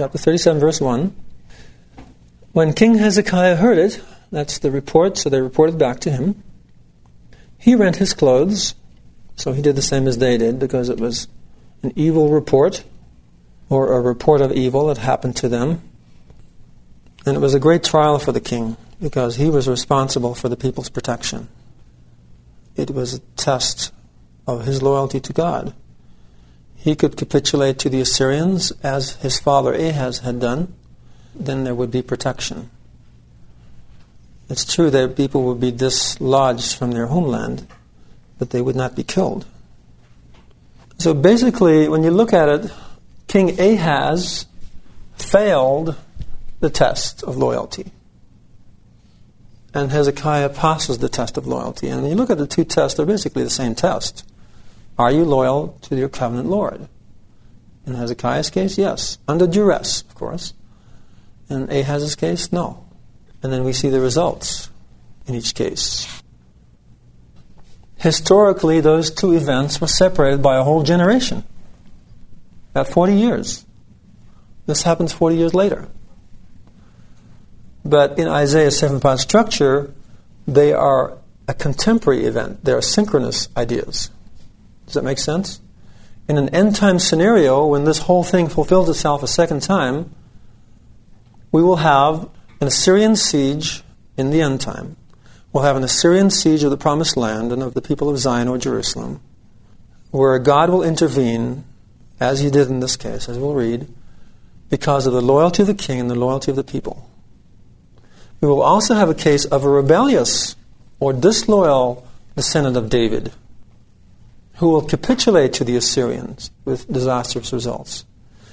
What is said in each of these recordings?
chapter 37, verse 1. When King Hezekiah heard it, that's the report, so they reported back to him. He rent his clothes, so he did the same as they did because it was an evil report or a report of evil that happened to them. And it was a great trial for the king because he was responsible for the people's protection. It was a test of his loyalty to God. He could capitulate to the Assyrians as his father Ahaz had done, then there would be protection. It's true that people would be dislodged from their homeland, but they would not be killed. So basically, when you look at it, King Ahaz failed the test of loyalty. And Hezekiah passes the test of loyalty. And you look at the two tests, they're basically the same test. Are you loyal to your covenant Lord? In Hezekiah's case, yes. Under duress, of course. In Ahaz's case, no. And then we see the results in each case. Historically, those two events were separated by a whole generation. About 40 years. This happens 40 years later. But in Isaiah's seven part structure, they are a contemporary event. They are synchronous ideas. Does that make sense? In an end time scenario, when this whole thing fulfills itself a second time, we will have an Assyrian siege in the end time. We'll have an Assyrian siege of the promised land and of the people of Zion or Jerusalem, where God will intervene, as he did in this case, as we'll read, because of the loyalty of the king and the loyalty of the people. We will also have a case of a rebellious or disloyal descendant of David who will capitulate to the Assyrians with disastrous results.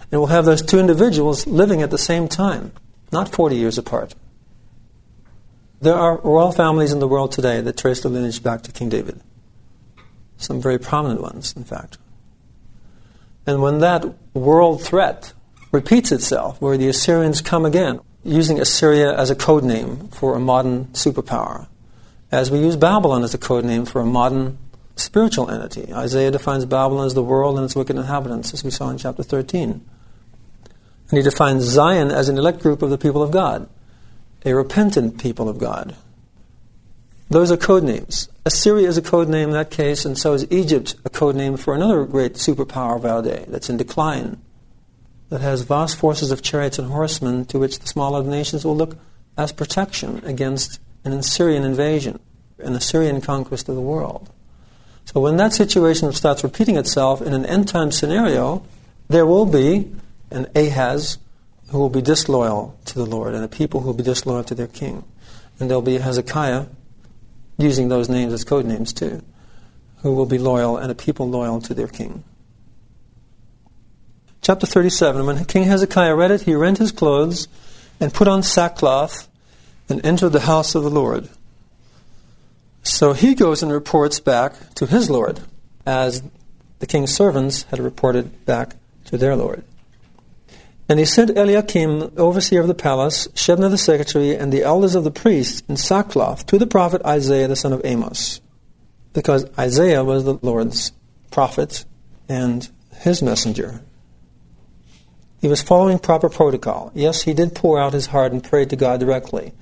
And we'll have those two individuals living at the same time not 40 years apart. There are royal families in the world today that trace their lineage back to King David. Some very prominent ones, in fact. And when that world threat repeats itself, where the Assyrians come again, using Assyria as a code name for a modern superpower, as we use Babylon as a code name for a modern spiritual entity. Isaiah defines Babylon as the world and its wicked inhabitants, as we saw in chapter 13. And he defines Zion as an elect group of the people of God, a repentant people of God. Those are code names. Assyria is a code name in that case, and so is Egypt a code name for another great superpower of our day that's in decline, that has vast forces of chariots and horsemen to which the smaller nations will look as protection against an Assyrian invasion, an Assyrian conquest of the world. So when that situation starts repeating itself in an end time scenario, there will be an Ahaz, who will be disloyal to the Lord, and a people who will be disloyal to their king. And there'll be Hezekiah, using those names as code names too, who will be loyal, and a people loyal to their king. Chapter 37 When King Hezekiah read it, he rent his clothes and put on sackcloth and entered the house of the Lord. So he goes and reports back to his Lord, as the king's servants had reported back to their Lord. And he sent Eliakim, overseer of the palace, Shebna the secretary, and the elders of the priests in sackcloth to the prophet Isaiah the son of Amoz, because Isaiah was the Lord's prophet and his messenger. He was following proper protocol. Yes, he did pour out his heart and prayed to God directly,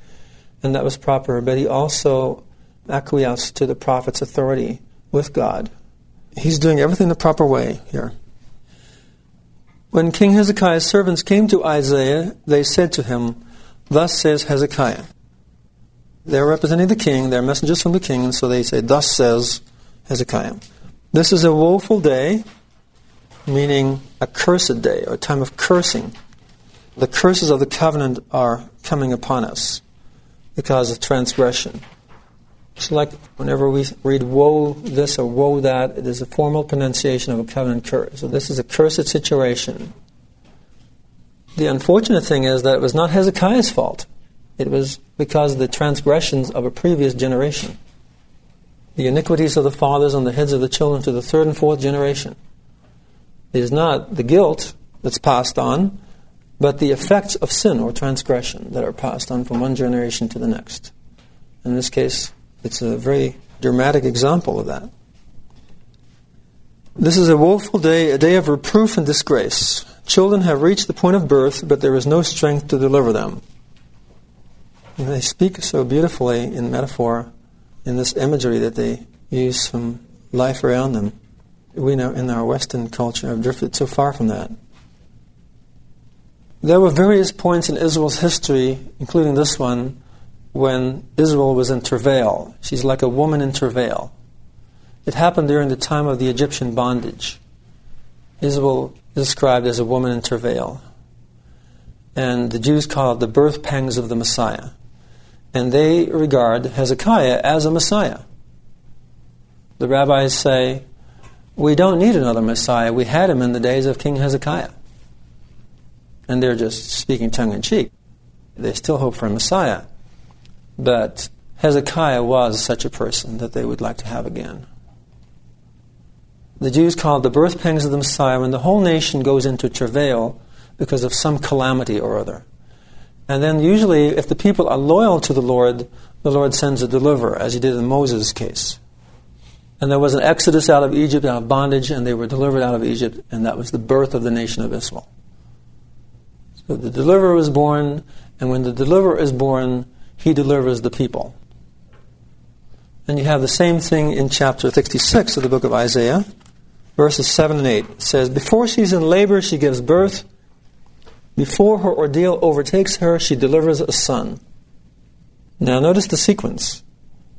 and that was proper, but he also acquiesced to the prophet's authority with God. He's doing everything the proper way here. When King Hezekiah's servants came to Isaiah, they said to him, Thus says Hezekiah. They're representing the king, they're messengers from the king, and so they say, Thus says Hezekiah. This is a woeful day, meaning a cursed day, or a time of cursing. The curses of the covenant are coming upon us because of transgression. It's like whenever we read woe this or woe that, it is a formal pronunciation of a covenant curse. So this is a cursed situation. The unfortunate thing is that it was not Hezekiah's fault. It was because of the transgressions of a previous generation. The iniquities of the fathers on the heads of the children to the third and fourth generation. It is not the guilt that's passed on, but the effects of sin or transgression that are passed on from one generation to the next. In this case, it's a very dramatic example of that. This is a woeful day, a day of reproof and disgrace Children have reached the point of birth, but there is no strength to deliver them. And they speak so beautifully in metaphor, in this imagery that they use from life around them. We know in our Western culture have drifted so far from that. There were various points in Israel's history, including this one, when Israel was in travail. She's like a woman in travail. It happened during the time of the Egyptian bondage. Israel is described as a woman in travail. And the Jews call it the birth pangs of the Messiah. And they regard Hezekiah as a Messiah. The rabbis say, we don't need another Messiah. We had him in the days of King Hezekiah and they're just speaking tongue in cheek. They still hope for a Messiah. But Hezekiah was such a person that they would like to have again. The Jews call the birth pangs of the Messiah when the whole nation goes into travail because of some calamity or other. And then usually, if the people are loyal to the Lord, the Lord sends a deliverer, as he did in Moses' case. And there was an exodus out of Egypt, out of bondage, and they were delivered out of Egypt, and that was the birth of the nation of Israel. So the deliverer is born, and when the deliverer is born, he delivers the people. And you have the same thing in chapter 66 of the book of Isaiah, verses 7 and 8. It says, Before she's in labor, she gives birth. Before her ordeal overtakes her, she delivers a son. Now, notice the sequence,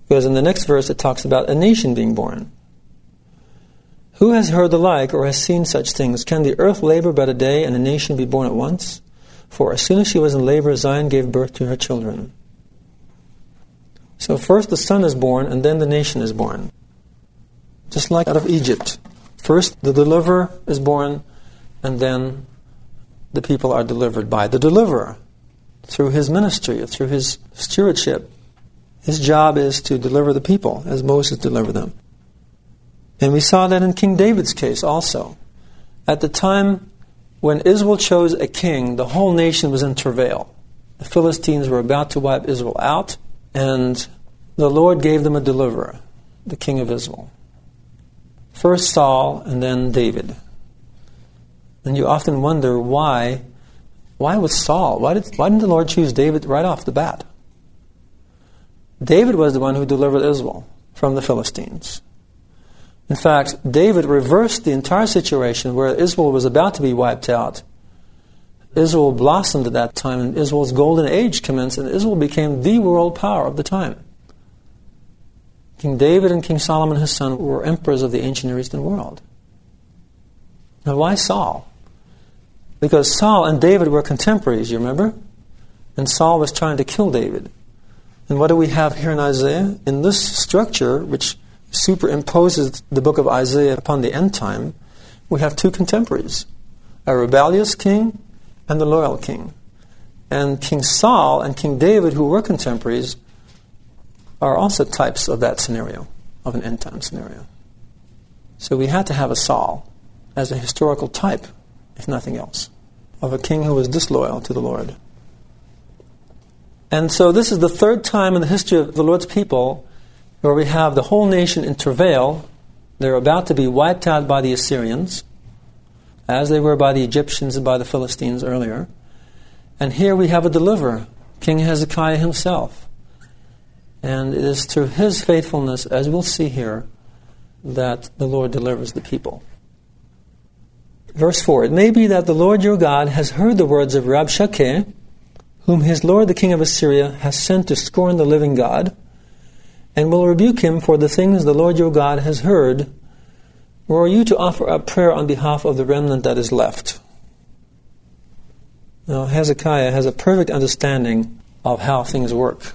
because in the next verse it talks about a nation being born. Who has heard the like or has seen such things? Can the earth labor but a day and a nation be born at once? For as soon as she was in labor, Zion gave birth to her children. So first the son is born, and then the nation is born. Just like out of Egypt. First the deliverer is born, and then the people are delivered by the deliverer through his ministry, through his stewardship. His job is to deliver the people as Moses delivered them. And we saw that in King David's case also. At the time when Israel chose a king, the whole nation was in travail. The Philistines were about to wipe Israel out, and the Lord gave them a deliverer, the king of Israel. First Saul, and then David. And you often wonder why. Why was Saul? Why, did, why didn't the Lord choose David right off the bat? David was the one who delivered Israel from the Philistines. In fact, David reversed the entire situation where Israel was about to be wiped out. Israel blossomed at that time, and Israel's golden age commenced, and Israel became the world power of the time. King David and King Solomon, his son, were emperors of the ancient Near Eastern world. Now, why Saul? Because Saul and David were contemporaries, you remember? And Saul was trying to kill David. And what do we have here in Isaiah? In this structure, which superimposes the book of Isaiah upon the end time, we have two contemporaries a rebellious king and the loyal king. And King Saul and King David, who were contemporaries, are also types of that scenario, of an end time scenario. So we had to have a Saul as a historical type, if nothing else, of a king who was disloyal to the Lord. And so this is the third time in the history of the Lord's people where we have the whole nation in travail. They're about to be wiped out by the Assyrians, as they were by the Egyptians and by the Philistines earlier. And here we have a deliverer, King Hezekiah himself. And it is through his faithfulness, as we'll see here, that the Lord delivers the people. Verse 4 It may be that the Lord your God has heard the words of Rabshakeh, whom his lord the king of Assyria has sent to scorn the living God and will rebuke him for the things the Lord your God has heard, or are you to offer up prayer on behalf of the remnant that is left? Now, Hezekiah has a perfect understanding of how things work,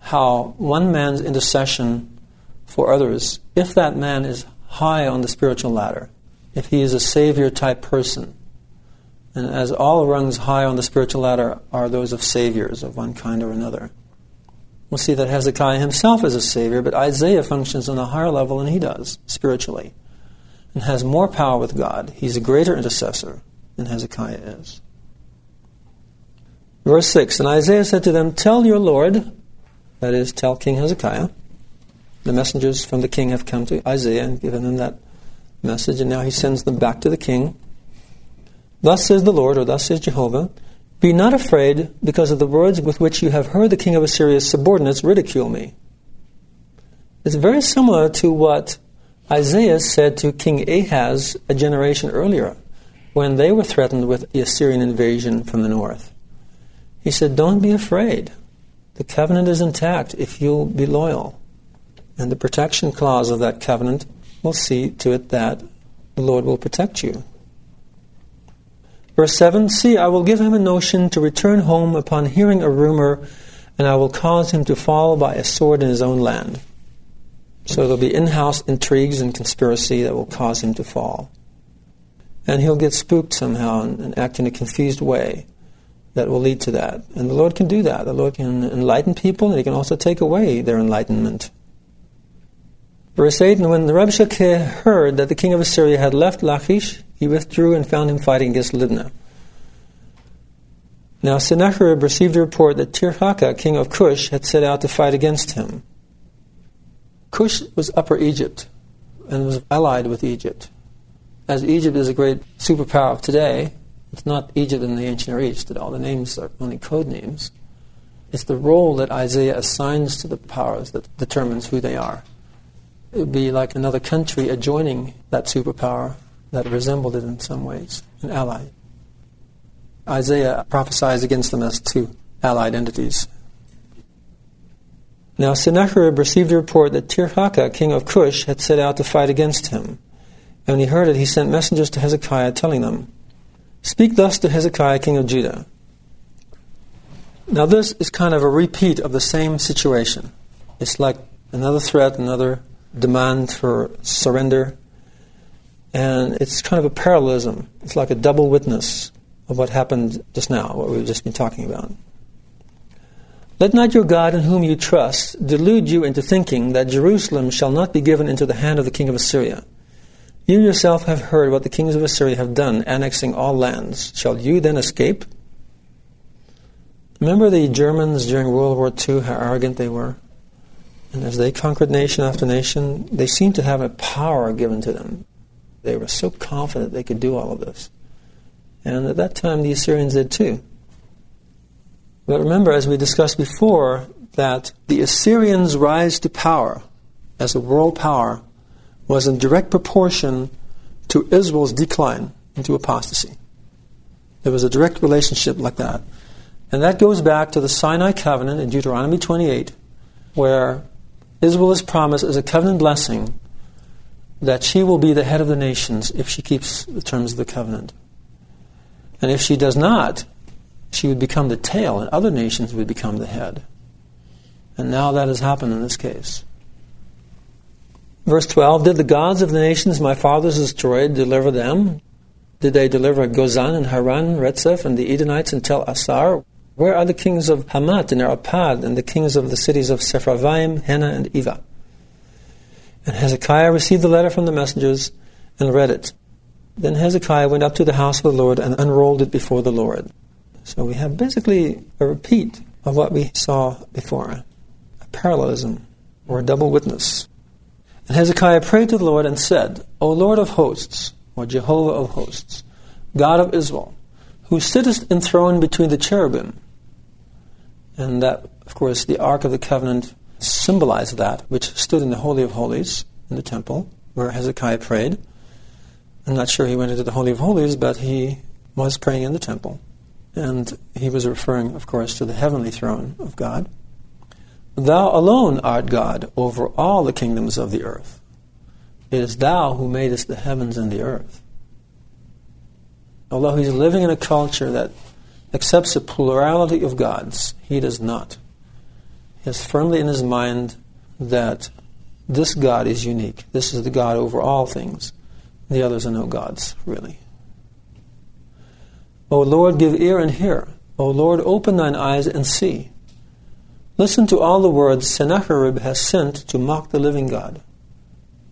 how one man's intercession for others, if that man is high on the spiritual ladder, if he is a savior type person, and as all rungs high on the spiritual ladder are those of saviors of one kind or another, We'll see that Hezekiah himself is a savior, but Isaiah functions on a higher level than he does spiritually and has more power with God. He's a greater intercessor than Hezekiah is. Verse 6 And Isaiah said to them, Tell your Lord, that is, tell King Hezekiah, the messengers from the king have come to Isaiah and given him that message, and now he sends them back to the king. Thus says the Lord, or thus says Jehovah, Be not afraid because of the words with which you have heard the king of Assyria's subordinates ridicule me. It's very similar to what Isaiah said to King Ahaz a generation earlier when they were threatened with the Assyrian invasion from the north. He said, Don't be afraid. The covenant is intact if you'll be loyal. And the protection clause of that covenant will see to it that the Lord will protect you. Verse 7 See, I will give him a notion to return home upon hearing a rumor, and I will cause him to fall by a sword in his own land. So there'll be in house intrigues and conspiracy that will cause him to fall. And he'll get spooked somehow and, and act in a confused way that will lead to that. And the Lord can do that. The Lord can enlighten people, and He can also take away their enlightenment. Verse 8 And when the Rabshakeh heard that the king of Assyria had left Lachish, he withdrew and found him fighting against Libnah. Now Sennacherib received a report that Tirhaka, king of Cush, had set out to fight against him. Cush was Upper Egypt and was allied with Egypt. As Egypt is a great superpower of today, it's not Egypt in the ancient Near East that all the names are only code names. It's the role that Isaiah assigns to the powers that determines who they are. It would be like another country adjoining that superpower that resembled it in some ways, an ally. Isaiah prophesies against them as two allied entities. Now Sennacherib received a report that Tirhakah, king of Cush, had set out to fight against him. And when he heard it, he sent messengers to Hezekiah telling them, Speak thus to Hezekiah, king of Judah. Now, this is kind of a repeat of the same situation. It's like another threat, another demand for surrender. And it's kind of a parallelism. It's like a double witness of what happened just now, what we've just been talking about. Let not your God in whom you trust delude you into thinking that Jerusalem shall not be given into the hand of the king of Assyria. You yourself have heard what the kings of Assyria have done, annexing all lands. Shall you then escape? Remember the Germans during World War II, how arrogant they were? And as they conquered nation after nation, they seemed to have a power given to them. They were so confident they could do all of this. And at that time, the Assyrians did too. But remember, as we discussed before, that the Assyrians' rise to power as a world power was in direct proportion to Israel's decline into apostasy. There was a direct relationship like that. And that goes back to the Sinai covenant in Deuteronomy 28, where Israel is promised as a covenant blessing that she will be the head of the nations if she keeps the terms of the covenant. And if she does not, she would become the tail, and other nations would become the head. And now that has happened in this case. Verse 12 Did the gods of the nations my fathers destroyed deliver them? Did they deliver Gozan and Haran, Retseph, and the Edenites and Tel Assar? Where are the kings of Hamath and Arpad, and the kings of the cities of Sepharvaim, Hena, and Eva? And Hezekiah received the letter from the messengers and read it. Then Hezekiah went up to the house of the Lord and unrolled it before the Lord. So we have basically a repeat of what we saw before a parallelism or a double witness. And Hezekiah prayed to the Lord and said, O Lord of hosts, or Jehovah of hosts, God of Israel, who sittest enthroned between the cherubim. And that, of course, the Ark of the Covenant symbolized that, which stood in the Holy of Holies in the temple, where Hezekiah prayed. I'm not sure he went into the Holy of Holies, but he was praying in the temple. And he was referring, of course, to the heavenly throne of God. Thou alone art God over all the kingdoms of the earth. It is thou who madest the heavens and the earth. Although he's living in a culture that accepts a plurality of gods, he does not. He has firmly in his mind that this God is unique. This is the God over all things. The others are no gods, really. O Lord, give ear and hear. O Lord, open thine eyes and see. Listen to all the words Sennacherib has sent to mock the living God.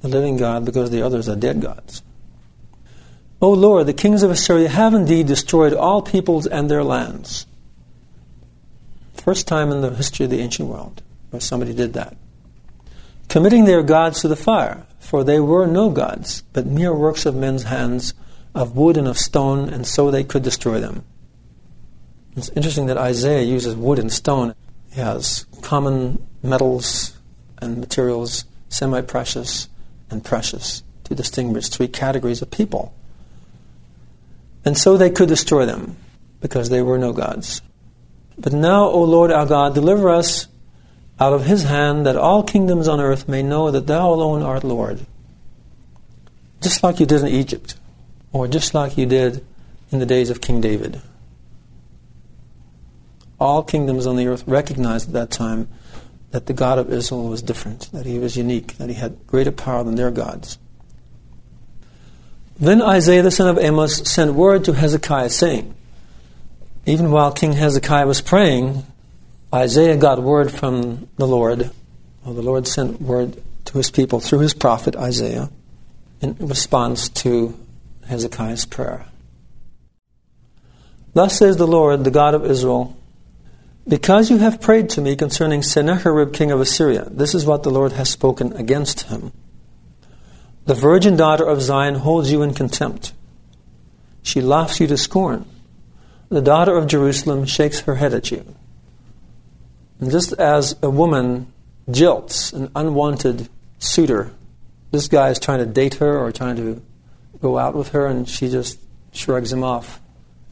The living God because the others are dead gods. O Lord, the kings of Assyria have indeed destroyed all peoples and their lands. First time in the history of the ancient world where somebody did that. Committing their gods to the fire, for they were no gods, but mere works of men's hands, of wood and of stone, and so they could destroy them. It's interesting that Isaiah uses wood and stone. He has common metals and materials, semi precious and precious, to distinguish three categories of people. And so they could destroy them, because they were no gods. But now, O Lord our God, deliver us out of his hand, that all kingdoms on earth may know that thou alone art Lord. Just like you did in Egypt, or just like you did in the days of King David. All kingdoms on the earth recognized at that time that the God of Israel was different, that he was unique, that he had greater power than their gods. Then Isaiah the son of Amoz sent word to Hezekiah, saying, Even while King Hezekiah was praying, Isaiah got word from the Lord. Well, the Lord sent word to his people through his prophet Isaiah in response to Hezekiah's prayer. Thus says the Lord, the God of Israel, because you have prayed to me concerning Sennacherib, king of Assyria, this is what the Lord has spoken against him. The virgin daughter of Zion holds you in contempt. She laughs you to scorn. The daughter of Jerusalem shakes her head at you. And just as a woman jilts an unwanted suitor, this guy is trying to date her or trying to go out with her, and she just shrugs him off.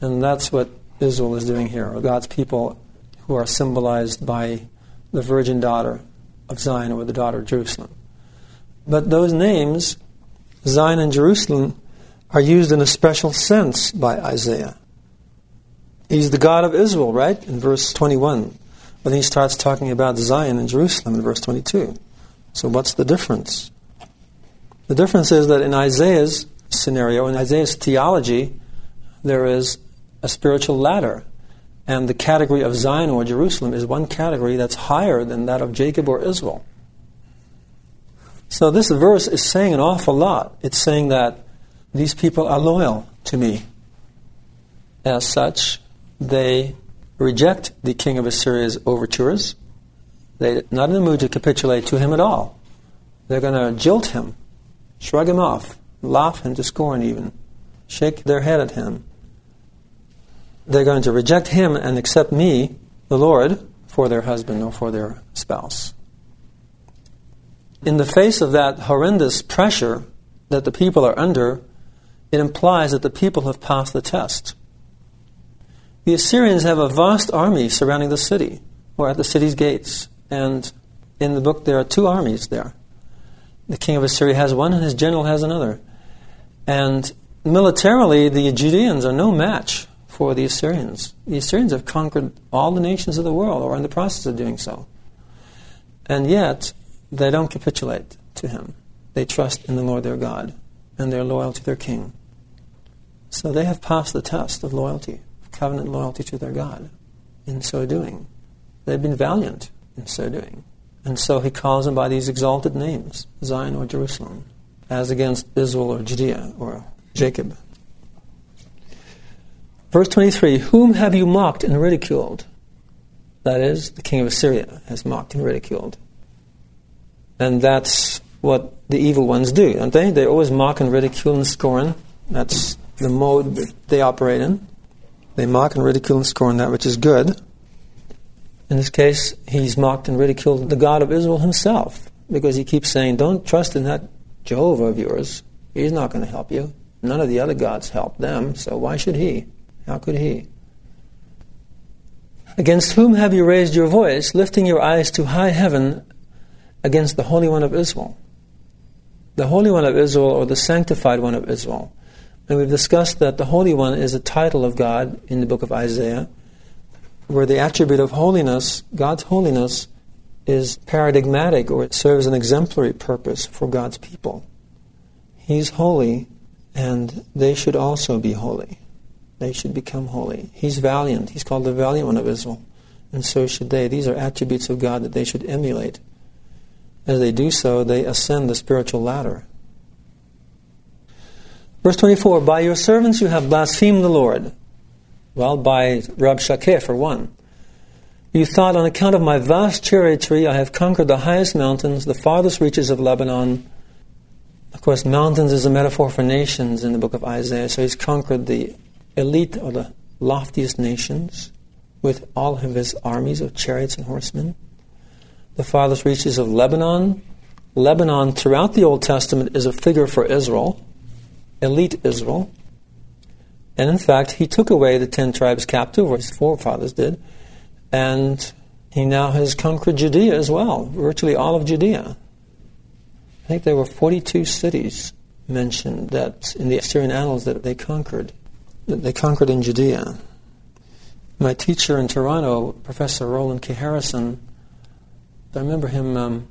And that's what Israel is doing here, or God's people who are symbolized by the virgin daughter of Zion or the daughter of Jerusalem. But those names, Zion and Jerusalem, are used in a special sense by Isaiah. He's the God of Israel, right? In verse 21. But then he starts talking about Zion and Jerusalem in verse 22. So what's the difference? The difference is that in Isaiah's scenario, in Isaiah's theology, there is a spiritual ladder and the category of Zion or Jerusalem is one category that's higher than that of Jacob or Israel. So this verse is saying an awful lot. It's saying that these people are loyal to me. As such, they reject the king of Assyria's overtures. They're not in the mood to capitulate to him at all. They're going to jilt him, shrug him off, laugh him to scorn even, shake their head at him, they're going to reject him and accept me, the Lord, for their husband or for their spouse. In the face of that horrendous pressure that the people are under, it implies that the people have passed the test. The Assyrians have a vast army surrounding the city, or at the city's gates. And in the book, there are two armies there. The king of Assyria has one, and his general has another. And militarily, the Judeans are no match for the Assyrians. The Assyrians have conquered all the nations of the world, or are in the process of doing so. And yet, they don't capitulate to him. They trust in the Lord their God, and they're loyal to their king. So they have passed the test of loyalty, of covenant loyalty to their God. In so doing, they've been valiant in so doing. And so he calls them by these exalted names Zion or Jerusalem, as against Israel or Judea or Jacob. Verse 23 Whom have you mocked and ridiculed? That is, the king of Assyria has mocked and ridiculed. And that's what the evil ones do, don't they? They always mock and ridicule and scorn. That's the mode that they operate in. They mock and ridicule and scorn that which is good. In this case, he's mocked and ridiculed the God of Israel himself because he keeps saying, Don't trust in that Jehovah of yours. He's not going to help you. None of the other gods help them, so why should he? How could he? Against whom have you raised your voice, lifting your eyes to high heaven against the Holy One of Israel? The Holy One of Israel or the Sanctified One of Israel. And we've discussed that the Holy One is a title of God in the book of Isaiah, where the attribute of holiness, God's holiness, is paradigmatic or it serves an exemplary purpose for God's people. He's holy, and they should also be holy. They should become holy. He's valiant. He's called the valiant one of Israel. And so should they. These are attributes of God that they should emulate. As they do so, they ascend the spiritual ladder. Verse 24 By your servants you have blasphemed the Lord. Well, by Rabshakeh, for one. You thought, on account of my vast tree, I have conquered the highest mountains, the farthest reaches of Lebanon. Of course, mountains is a metaphor for nations in the book of Isaiah. So he's conquered the elite or the loftiest nations with all of his armies of chariots and horsemen. The farthest reaches of Lebanon. Lebanon, throughout the Old Testament, is a figure for Israel, elite Israel. And in fact, he took away the ten tribes captive, or his forefathers did, and he now has conquered Judea as well, virtually all of Judea. I think there were 42 cities mentioned that in the Assyrian annals that they conquered, that they conquered in Judea. My teacher in Toronto, Professor Roland K. Harrison, I remember him um,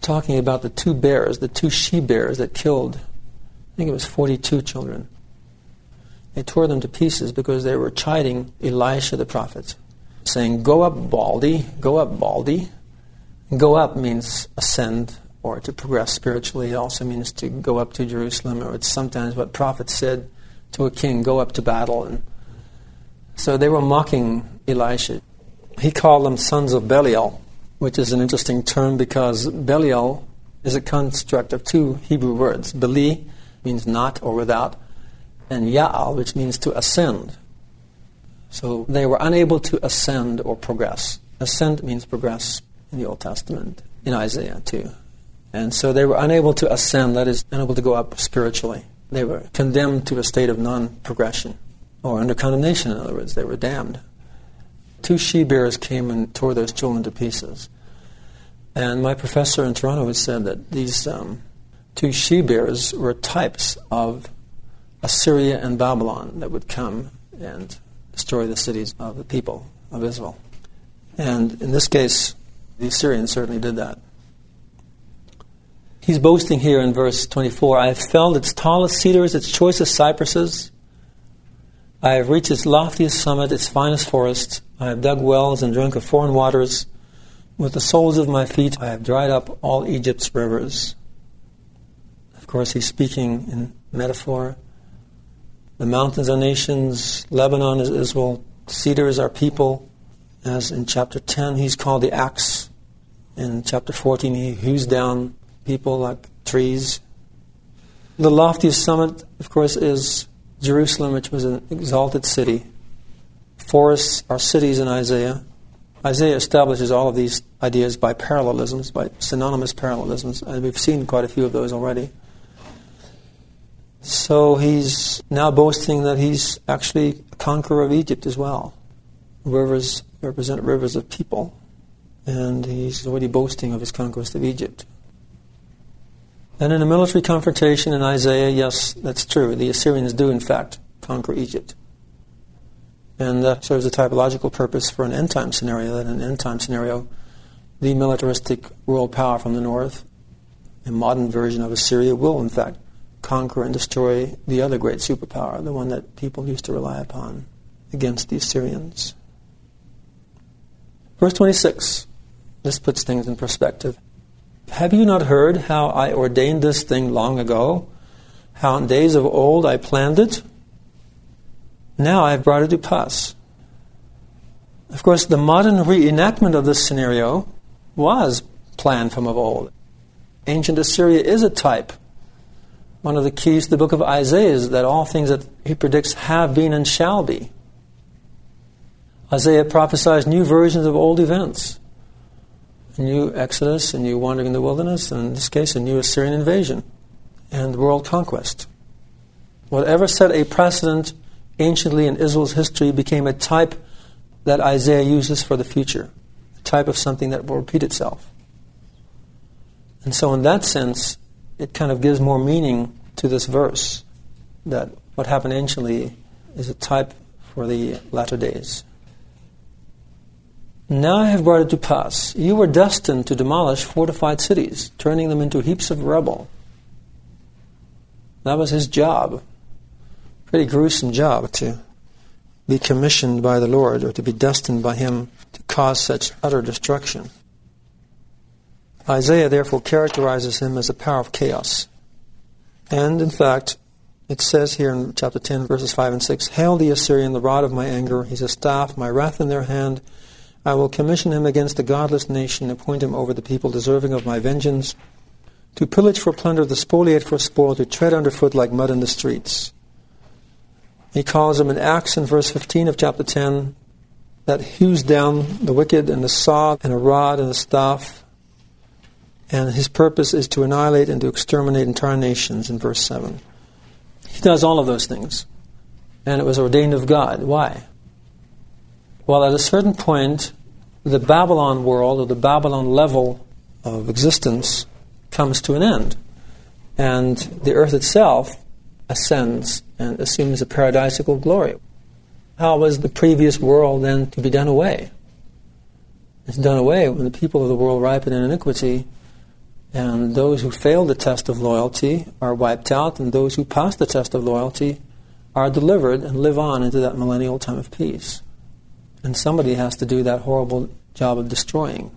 talking about the two bears, the two she bears that killed, I think it was 42 children. They tore them to pieces because they were chiding Elisha the prophet, saying, Go up, Baldy, go up, Baldy. Go up means ascend or to progress spiritually. It also means to go up to Jerusalem, or it's sometimes what prophets said to a king, Go up to battle. And so they were mocking Elisha. He called them sons of Belial, which is an interesting term because Belial is a construct of two Hebrew words. Beli means not or without, and Ya'al, which means to ascend. So they were unable to ascend or progress. Ascend means progress in the Old Testament, in Isaiah too. And so they were unable to ascend, that is, unable to go up spiritually. They were condemned to a state of non progression, or under condemnation, in other words, they were damned. Two she bears came and tore those children to pieces. And my professor in Toronto had said that these um, two she bears were types of Assyria and Babylon that would come and destroy the cities of the people of Israel. And in this case, the Assyrians certainly did that. He's boasting here in verse 24 I have felled its tallest cedars, its choicest cypresses. I have reached its loftiest summit, its finest forests. I have dug wells and drunk of foreign waters. With the soles of my feet, I have dried up all Egypt's rivers. Of course, he's speaking in metaphor. The mountains are nations, Lebanon is Israel, cedars are people. As in chapter 10, he's called the axe. In chapter 14, he hews down people like trees. The loftiest summit, of course, is Jerusalem, which was an exalted city. Forests are cities in Isaiah. Isaiah establishes all of these ideas by parallelisms, by synonymous parallelisms, and we've seen quite a few of those already. So he's now boasting that he's actually a conqueror of Egypt as well. Rivers represent rivers of people, and he's already boasting of his conquest of Egypt. And in a military confrontation in Isaiah, yes, that's true. The Assyrians do, in fact, conquer Egypt. And that serves a typological purpose for an end time scenario. That in an end time scenario, the militaristic world power from the north, a modern version of Assyria, will, in fact, conquer and destroy the other great superpower, the one that people used to rely upon against the Assyrians. Verse 26. This puts things in perspective. Have you not heard how I ordained this thing long ago? How in days of old I planned it? Now I have brought it to pass. Of course, the modern reenactment of this scenario was planned from of old. Ancient Assyria is a type one of the keys to the book of Isaiah is that all things that he predicts have been and shall be. Isaiah prophesies new versions of old events. A new Exodus, a new wandering in the wilderness, and in this case, a new Assyrian invasion and world conquest. Whatever set a precedent anciently in Israel's history became a type that Isaiah uses for the future, a type of something that will repeat itself. And so, in that sense, it kind of gives more meaning to this verse that what happened anciently is a type for the latter days. Now I have brought it to pass. You were destined to demolish fortified cities, turning them into heaps of rubble. That was his job. Pretty gruesome job to be commissioned by the Lord or to be destined by him to cause such utter destruction. Isaiah therefore characterizes him as a power of chaos. And in fact, it says here in chapter 10, verses 5 and 6 Hail the Assyrian, the rod of my anger. He's a staff, my wrath in their hand. I will commission him against the godless nation, appoint him over the people deserving of my vengeance. to pillage for plunder, to spoliate for spoil, to tread underfoot like mud in the streets. He calls him an axe in verse 15 of chapter 10 that hews down the wicked and a saw and a rod and a staff. And his purpose is to annihilate and to exterminate entire nations in verse 7. He does all of those things. And it was ordained of God. Why? Well, at a certain point, the Babylon world or the Babylon level of existence comes to an end. And the earth itself ascends and assumes a paradisiacal glory. How was the previous world then to be done away? It's done away when the people of the world ripen in iniquity, and those who fail the test of loyalty are wiped out, and those who pass the test of loyalty are delivered and live on into that millennial time of peace. And somebody has to do that horrible job of destroying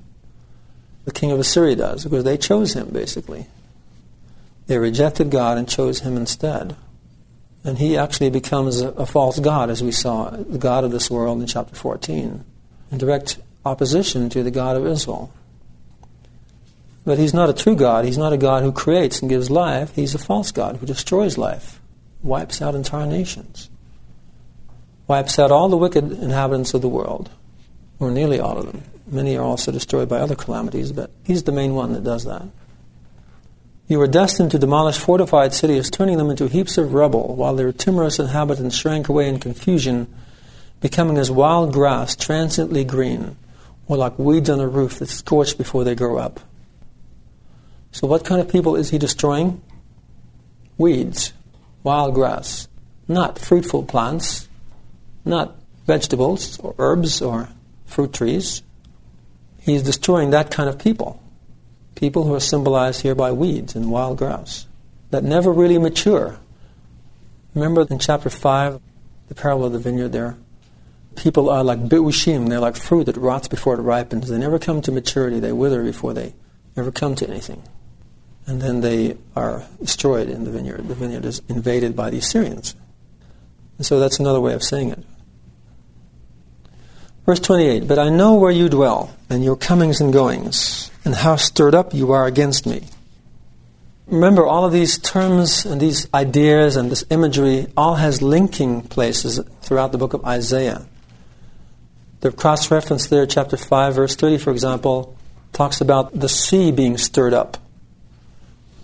the king of Assyria does, because they chose him, basically. They rejected God and chose him instead. And he actually becomes a, a, false god, as we saw, the God of this world in chapter 14, in direct opposition to the God of Israel. But he's not a true God. He's not a God who creates and gives life. He's a false God who destroys life, wipes out entire nations, wipes out all the wicked inhabitants of the world, or nearly all of them. Many are also destroyed by other calamities, but he's the main one that does that. You were destined to demolish fortified cities, turning them into heaps of rubble, while their timorous inhabitants shrank away in confusion, becoming as wild grass, transiently green, or like weeds on a roof that's scorched before they grow up. So, what kind of people is he destroying? Weeds, wild grass, not fruitful plants, not vegetables or herbs or fruit trees. He's destroying that kind of people. People who are symbolized here by weeds and wild grass that never really mature. Remember in chapter 5, the parable of the vineyard there? People are like bi'ushim, they're like fruit that rots before it ripens. They never come to maturity, they wither before they ever come to anything. And then they are destroyed in the vineyard. The vineyard is invaded by the Assyrians. And so that's another way of saying it. Verse 28 But I know where you dwell, and your comings and goings, and how stirred up you are against me. Remember, all of these terms and these ideas and this imagery all has linking places throughout the book of Isaiah. The cross reference there, chapter 5, verse 30, for example, talks about the sea being stirred up.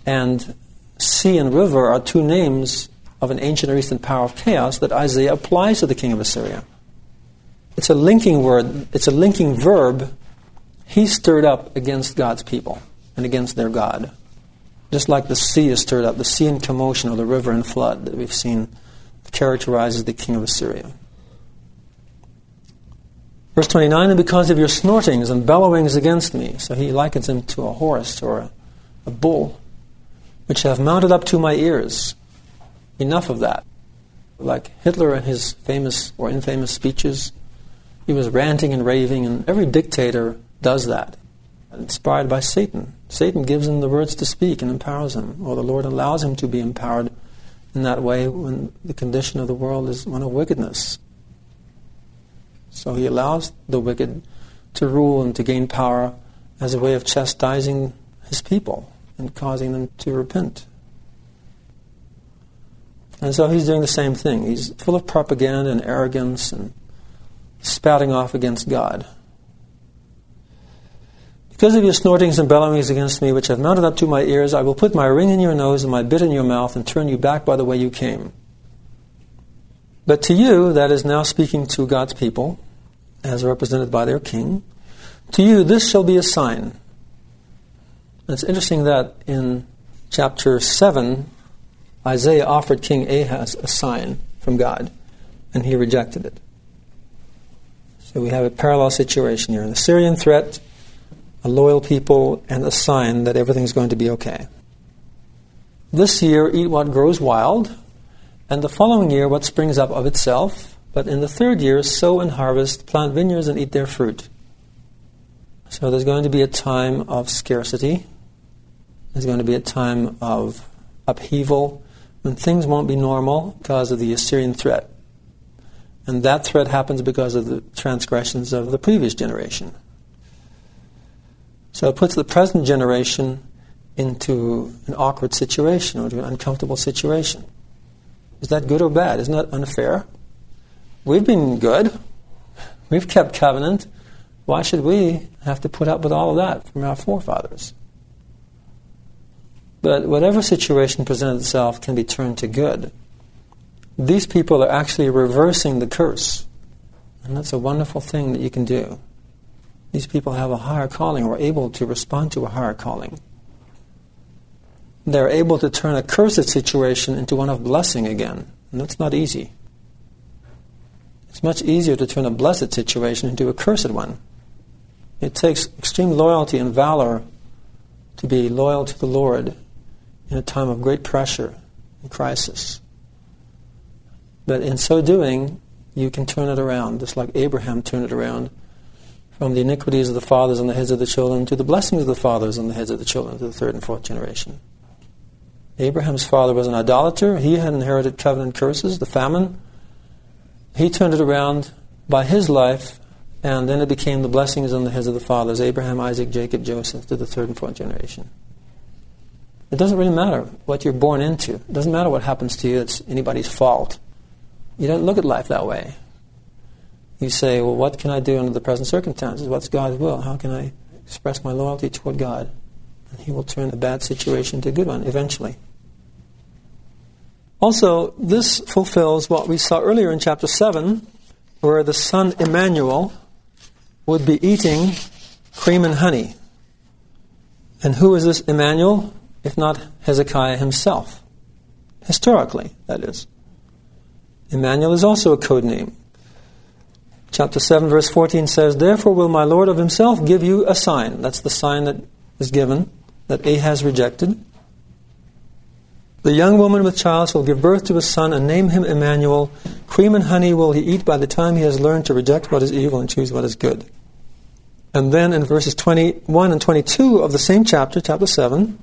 And sea and river are two names of an ancient or Eastern power of chaos that Isaiah applies to the king of Assyria. It's a linking word, it's a linking verb. He stirred up against God's people and against their God. Just like the sea is stirred up, the sea in commotion or the river in flood that we've seen characterizes the king of Assyria. Verse 29, and because of your snortings and bellowings against me. So he likens him to a horse or a, a bull, which have mounted up to my ears. Enough of that. Like Hitler and his famous or infamous speeches, he was ranting and raving, and every dictator does that, inspired by Satan. Satan gives him the words to speak and empowers him, or the Lord allows him to be empowered in that way when the condition of the world is one of wickedness. So he allows the wicked to rule and to gain power as a way of chastising his people and causing them to repent. And so he's doing the same thing. He's full of propaganda and arrogance and spouting off against God. Because of your snortings and bellowings against me, which have mounted up to my ears, I will put my ring in your nose and my bit in your mouth and turn you back by the way you came. But to you, that is now speaking to God's people, as represented by their king, to you this shall be a sign. It's interesting that in chapter 7, Isaiah offered King Ahaz a sign from God, and he rejected it. So we have a parallel situation here an Assyrian threat, a loyal people, and a sign that everything's going to be okay. This year, eat what grows wild, and the following year, what springs up of itself. But in the third year, sow and harvest, plant vineyards, and eat their fruit. So there's going to be a time of scarcity. There's going to be a time of upheaval when things won't be normal because of the Assyrian threat. And that threat happens because of the transgressions of the previous generation. So it puts the present generation into an awkward situation or an uncomfortable situation. Is that good or bad? Isn't that unfair? We've been good. We've kept covenant. Why should we have to put up with all of that from our forefathers? But whatever situation presents itself can be turned to good. These people are actually reversing the curse. And that's a wonderful thing that you can do. These people have a higher calling or are able to respond to a higher calling. They're able to turn a cursed situation into one of blessing again. And that's not easy. It's much easier to turn a blessed situation into a cursed one. It takes extreme loyalty and valor to be loyal to the Lord in a time of great pressure and crisis. But in so doing, you can turn it around, just like Abraham turned it around from the iniquities of the fathers on the heads of the children to the blessings of the fathers on the heads of the children to the third and fourth generation. Abraham's father was an idolater. He had inherited covenant curses, the famine. He turned it around by his life, and then it became the blessings on the heads of the fathers Abraham, Isaac, Jacob, Joseph to the third and fourth generation. It doesn't really matter what you're born into. It doesn't matter what happens to you. It's anybody's fault. You don't look at life that way. You say, well, what can I do under the present circumstances? What's God's will? How can I express my loyalty toward God? And He will turn a bad situation into a good one eventually. Also, this fulfills what we saw earlier in chapter 7, where the son Emmanuel would be eating cream and honey. And who is this Emmanuel, if not Hezekiah himself? Historically, that is. Emmanuel is also a code name. Chapter 7, verse 14 says, Therefore will my Lord of himself give you a sign. That's the sign that is given, that Ahaz rejected. The young woman with child shall give birth to a son and name him Emmanuel. Cream and honey will he eat by the time he has learned to reject what is evil and choose what is good. And then in verses 21 and 22 of the same chapter, chapter 7,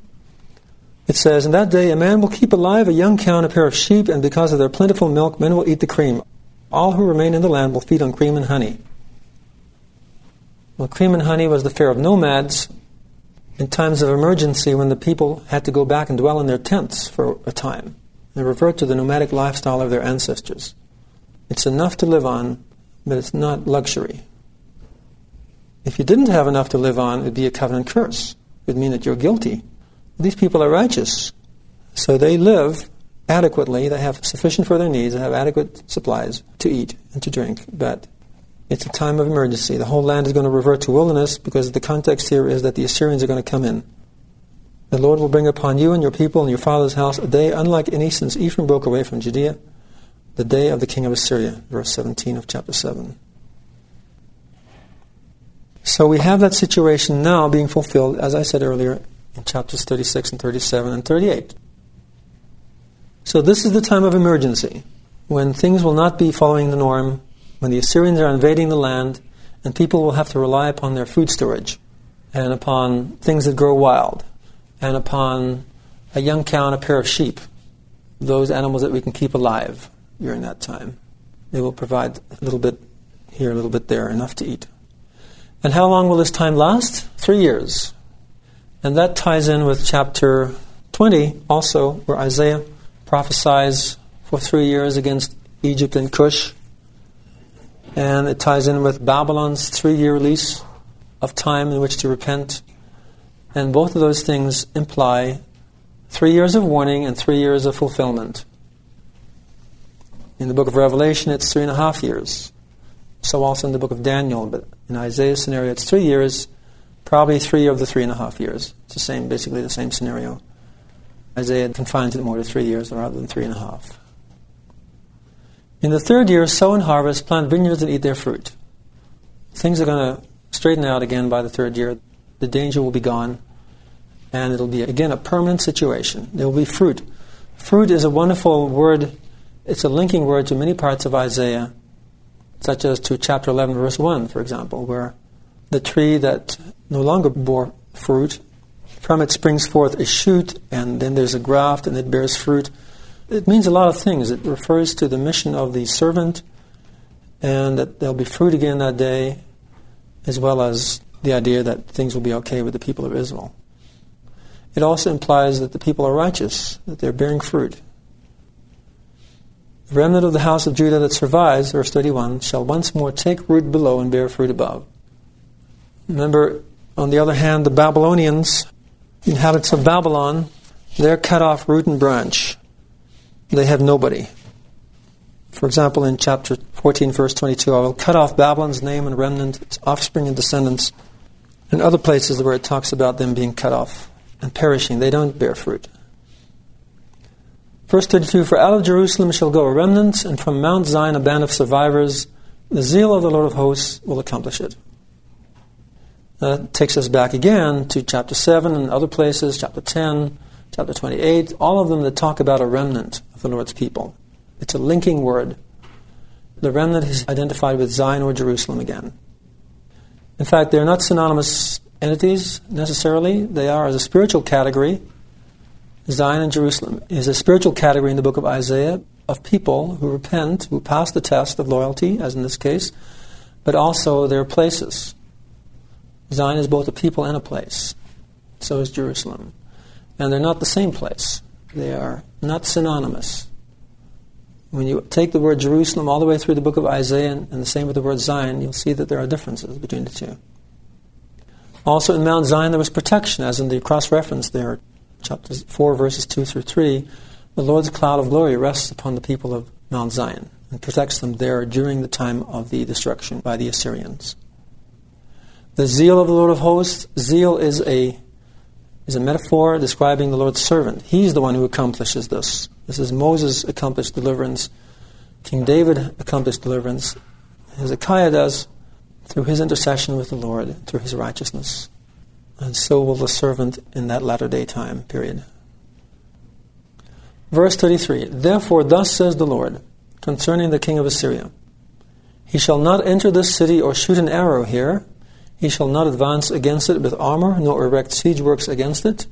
it says, In that day a man will keep alive a young cow and a pair of sheep, and because of their plentiful milk, men will eat the cream. All who remain in the land will feed on cream and honey. Well, cream and honey was the fare of nomads in times of emergency when the people had to go back and dwell in their tents for a time. They revert to the nomadic lifestyle of their ancestors. It's enough to live on, but it's not luxury. If you didn't have enough to live on, it would be a covenant curse. It would mean that you're guilty. These people are righteous, so they live adequately, they have sufficient for their needs, they have adequate supplies to eat and to drink, but it's a time of emergency. The whole land is going to revert to wilderness because the context here is that the Assyrians are going to come in. The Lord will bring upon you and your people and your father's house a day unlike any since Ephraim broke away from Judea, the day of the king of Assyria, verse 17 of chapter 7. So we have that situation now being fulfilled, as I said earlier, in chapters 36 and 37 and 38. So this is the time of emergency, when things will not be following the norm, when the Assyrians are invading the land, and people will have to rely upon their food storage, and upon things that grow wild, and upon a young cow and a pair of sheep, those animals that we can keep alive during that time. They will provide a little bit here, a little bit there, enough to eat. And how long will this time last? Three years. And that ties in with chapter 20, also, where Isaiah prophesies for three years against Egypt and Cush and it ties in with Babylon's three year lease of time in which to repent. And both of those things imply three years of warning and three years of fulfillment. In the book of Revelation, it's three and a half years. So also in the book of Daniel, but in Isaiah's scenario, it's three years, probably three of the three and a half years. It's the same, basically the same scenario. Isaiah confines it more to three years rather than three and a half. In the third year, sow and harvest, plant vineyards and eat their fruit. Things are going to straighten out again by the third year. The danger will be gone, and it'll be, again, a permanent situation. There will be fruit. Fruit is a wonderful word, it's a linking word to many parts of Isaiah, such as to chapter 11, verse 1, for example, where the tree that no longer bore fruit, from it springs forth a shoot, and then there's a graft, and it bears fruit. It means a lot of things. It refers to the mission of the servant, and that there'll be fruit again that day, as well as the idea that things will be okay with the people of Israel. it also implies that the people are righteous, that they're bearing fruit. The remnant of the house of Judah that survives, verse 31, shall once more take root below and bear fruit above. Remember, on the other hand, the Babylonians, inhabitants of Babylon, they're cut off root and branch. They have nobody. For example, in chapter 14, verse 22, I will cut off Babylon's name and remnant, its offspring and descendants, and other places where it talks about them being cut off and perishing. They don't bear fruit. Verse 32 For out of Jerusalem shall go a remnant, and from Mount Zion a band of survivors. The zeal of the Lord of hosts will accomplish it. That takes us back again to chapter 7 and other places, chapter 10, chapter 28, all of them that talk about a remnant of the Lord's people. It's a linking word. The remnant is identified with Zion or Jerusalem again. In fact, they're not synonymous entities necessarily, they are as a spiritual category Zion and Jerusalem is a spiritual category in the book of Isaiah of people who repent, who pass the test of loyalty, as in this case, but also their places. Zion is both a people and a place. So is Jerusalem. And they're not the same place. They are not synonymous. When you take the word Jerusalem all the way through the book of Isaiah and the same with the word Zion, you'll see that there are differences between the two. Also in Mount Zion there was protection, as in the cross reference there chapter 4, verses 2 through 3, the Lord's cloud of glory rests upon the people of Mount Zion and protects them there during the time of the destruction by the Assyrians. The zeal of the Lord of hosts, zeal is a is a metaphor describing the Lord's servant. He's the one who accomplishes this. This is Moses accomplished deliverance. King David accomplished deliverance. Hezekiah does through his intercession with the Lord, through his righteousness and so will the servant in that latter day time period. Verse 33 Therefore, thus says the Lord concerning the king of Assyria He shall not enter this city or shoot an arrow here. He shall not advance against it with armor, nor erect siege works against it.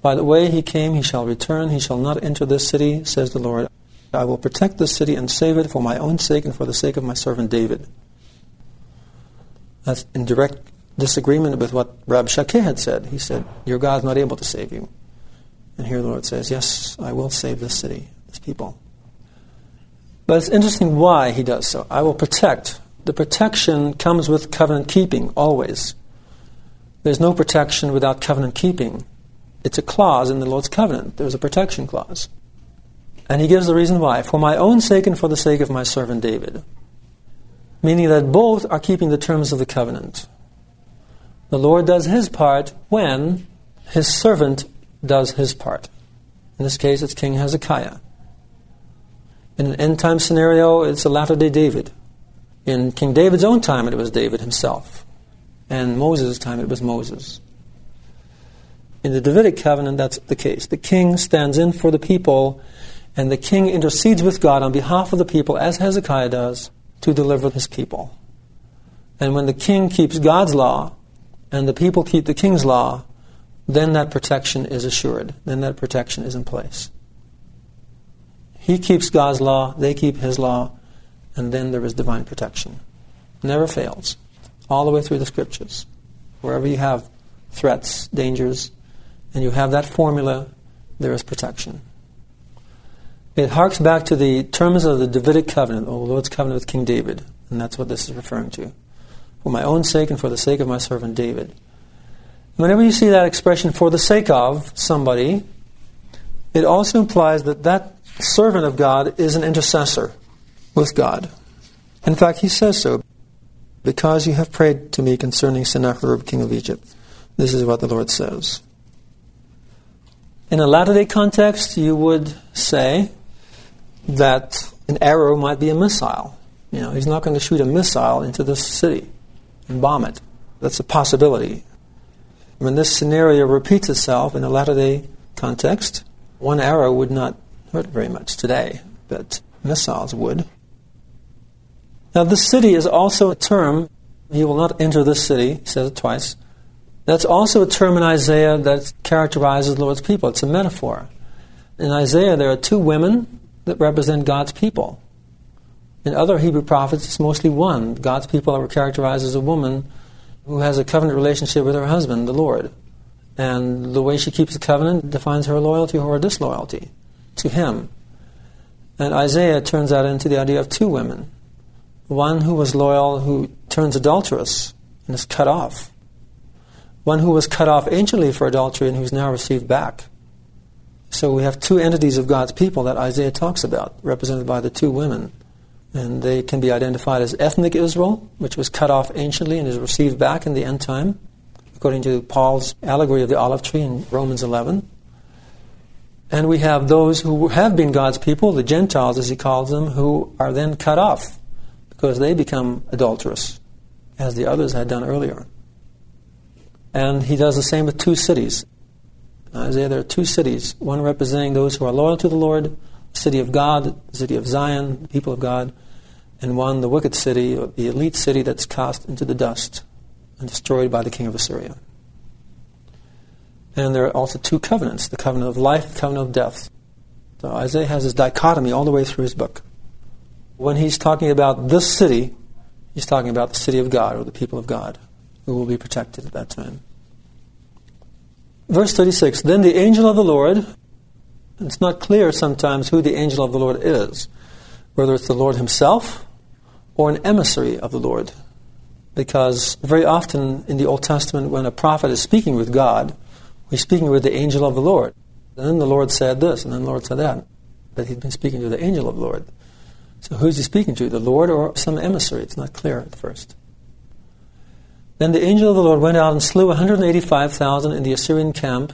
By the way he came, he shall return. He shall not enter this city, says the Lord. I will protect this city and save it for my own sake and for the sake of my servant David. That's in direct disagreement with what Rabshakeh had said. He said, Your God is not able to save you. And here the Lord says, Yes, I will save this city, this people. But it's interesting why he does so. I will protect. The protection comes with covenant keeping, always. There's no protection without covenant keeping. It's a clause in the Lord's covenant. There's a protection clause. And he gives the reason why. For my own sake and for the sake of my servant David. Meaning that both are keeping the terms of the covenant. The Lord does his part when his servant does his part. In this case, it's King Hezekiah. In an end time scenario, it's a latter day David. In King David's own time, it was David himself. And Moses' time, it was Moses. In the Davidic covenant, that's the case. The king stands in for the people, and the king intercedes with God on behalf of the people, as Hezekiah does, to deliver his people. And when the king keeps God's law, and the people keep the king's law, then that protection is assured. Then that protection is in place. He keeps God's law, they keep his law, and then there is divine protection. Never fails. All the way through the scriptures. Wherever you have threats, dangers, and you have that formula, there is protection. It harks back to the terms of the Davidic covenant, the Lord's covenant with King David, and that's what this is referring to for my own sake and for the sake of my servant David. Whenever you see that expression, for the sake of somebody, it also implies that that servant of God is an intercessor with God. In fact, he says so. Because you have prayed to me concerning Sennacherib, king of Egypt. This is what the Lord says. In a latter day context, you would say that an arrow might be a missile. You know, he's not going to shoot a missile into this city and bomb it. That's a possibility. When this scenario repeats itself in a latter day context, one arrow would not hurt very much today, but missiles would. Now, this city is also a term, he will not enter this city, he says it twice. That's also a term in Isaiah that characterizes the Lord's people. It's a metaphor. In Isaiah, there are two women that represent God's people. In other Hebrew prophets, it's mostly one. God's people are characterized as a woman who has a covenant relationship with her husband, the Lord. And the way she keeps the covenant defines her loyalty or disloyalty to him. And Isaiah turns that into the idea of two women. One who was loyal, who turns adulterous and is cut off. One who was cut off anciently for adultery and who's now received back. So we have two entities of God's people that Isaiah talks about, represented by the two women. And they can be identified as ethnic Israel, which was cut off anciently and is received back in the end time, according to Paul's allegory of the olive tree in Romans 11. And we have those who have been God's people, the Gentiles as he calls them, who are then cut off because they become adulterous, as the others had done earlier. And he does the same with two cities. Isaiah, there are two cities, one representing those who are loyal to the Lord, the city of God, the city of Zion, the people of God, and one, the wicked city, the elite city that's cast into the dust and destroyed by the king of Assyria. And there are also two covenants the covenant of life, the covenant of death. So Isaiah has this dichotomy all the way through his book. When he's talking about this city, he's talking about the city of God or the people of God who will be protected at that time. Verse 36 Then the angel of the Lord, it's not clear sometimes who the angel of the Lord is, whether it's the Lord himself or an emissary of the Lord. Because very often in the Old Testament, when a prophet is speaking with God, he's speaking with the angel of the Lord. And then the Lord said this, and then the Lord said that. But he'd been speaking to the angel of the Lord. So who's he speaking to? The Lord or some emissary? It's not clear at first. Then the angel of the Lord went out and slew 185,000 in the Assyrian camp.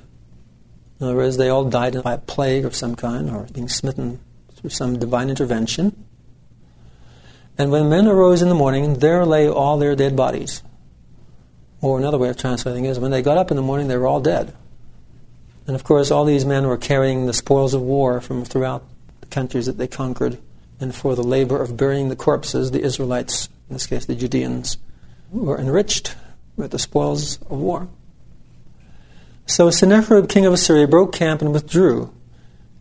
In other words, they all died by a plague of some kind or being smitten through some divine intervention. And when men arose in the morning, there lay all their dead bodies. Or another way of translating is, when they got up in the morning, they were all dead. And of course, all these men were carrying the spoils of war from throughout the countries that they conquered. And for the labor of burying the corpses, the Israelites, in this case the Judeans, were enriched with the spoils of war. So Sennacherib, king of Assyria, broke camp and withdrew,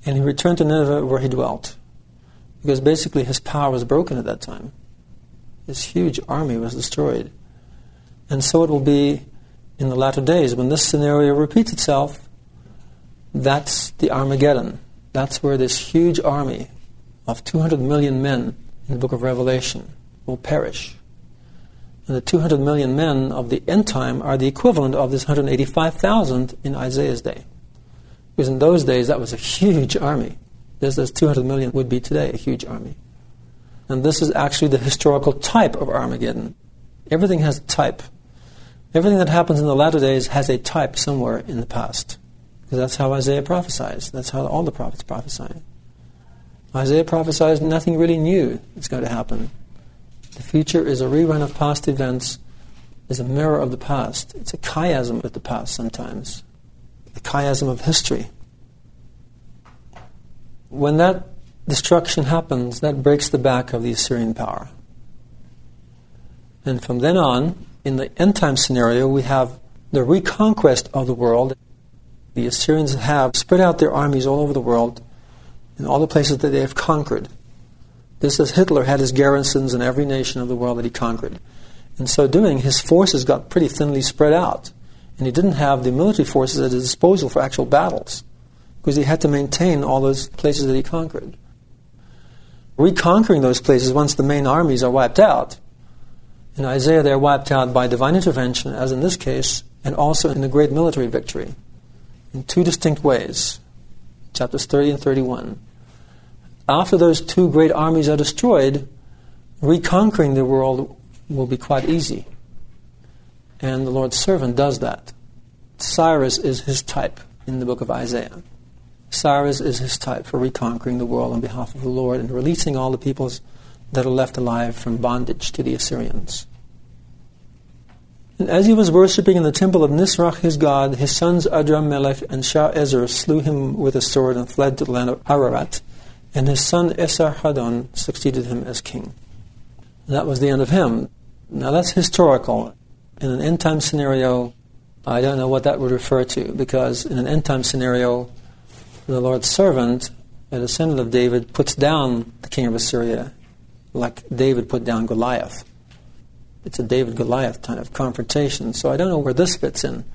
and he returned to Nineveh where he dwelt. Because basically his power was broken at that time. His huge army was destroyed. And so it will be in the latter days when this scenario repeats itself. That's the Armageddon. That's where this huge army of 200 million men in the book of Revelation will perish. And the 200 million men of the end time are the equivalent of this 185,000 in Isaiah's day. Because in those days, that was a huge army. Just as 200 million would be today, a huge army. And this is actually the historical type of Armageddon. Everything has a type. Everything that happens in the latter days has a type somewhere in the past. Because that's how Isaiah prophesies. That's how all the prophets prophesy. Isaiah prophesies nothing really new is going to happen. The future is a rerun of past events, is a mirror of the past. It's a chiasm of the past sometimes, a chiasm of history. When that destruction happens, that breaks the back of the Assyrian power. And from then on, in the end time scenario, we have the reconquest of the world. The Assyrians have spread out their armies all over the world in all the places that they have conquered. This is Hitler had his garrisons in every nation of the world that he conquered. In so doing, his forces got pretty thinly spread out. And he didn't have the military forces at his disposal for actual battles because he had to maintain all those places that he conquered. Reconquering those places once the main armies are wiped out. In Isaiah, they're wiped out by divine intervention, as in this case, and also in a great military victory, in two distinct ways. Chapters 30 and 31 after those two great armies are destroyed, reconquering the world will be quite easy. And the Lord's servant does that. Cyrus is his type in the book of Isaiah. Cyrus is his type for reconquering the world on behalf of the Lord and releasing all the peoples that are left alive from bondage to the Assyrians. And as he was worshipping in the temple of Nisroch his god, his sons Adrammelech and Sharezer slew him with a sword and fled to the land of Ararat and his son Esarhaddon succeeded him as king. And that was the end of him. Now that's historical. In an end time scenario, I don't know what that would refer to, because in an end time scenario, the Lord's servant, a descendant of David, puts down the king of Assyria like David put down Goliath. It's a David Goliath kind of confrontation. So I don't know where this fits in.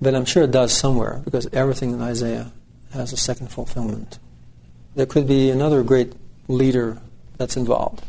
But I'm sure it does somewhere because everything in Isaiah has a second fulfillment. There could be another great leader that's involved.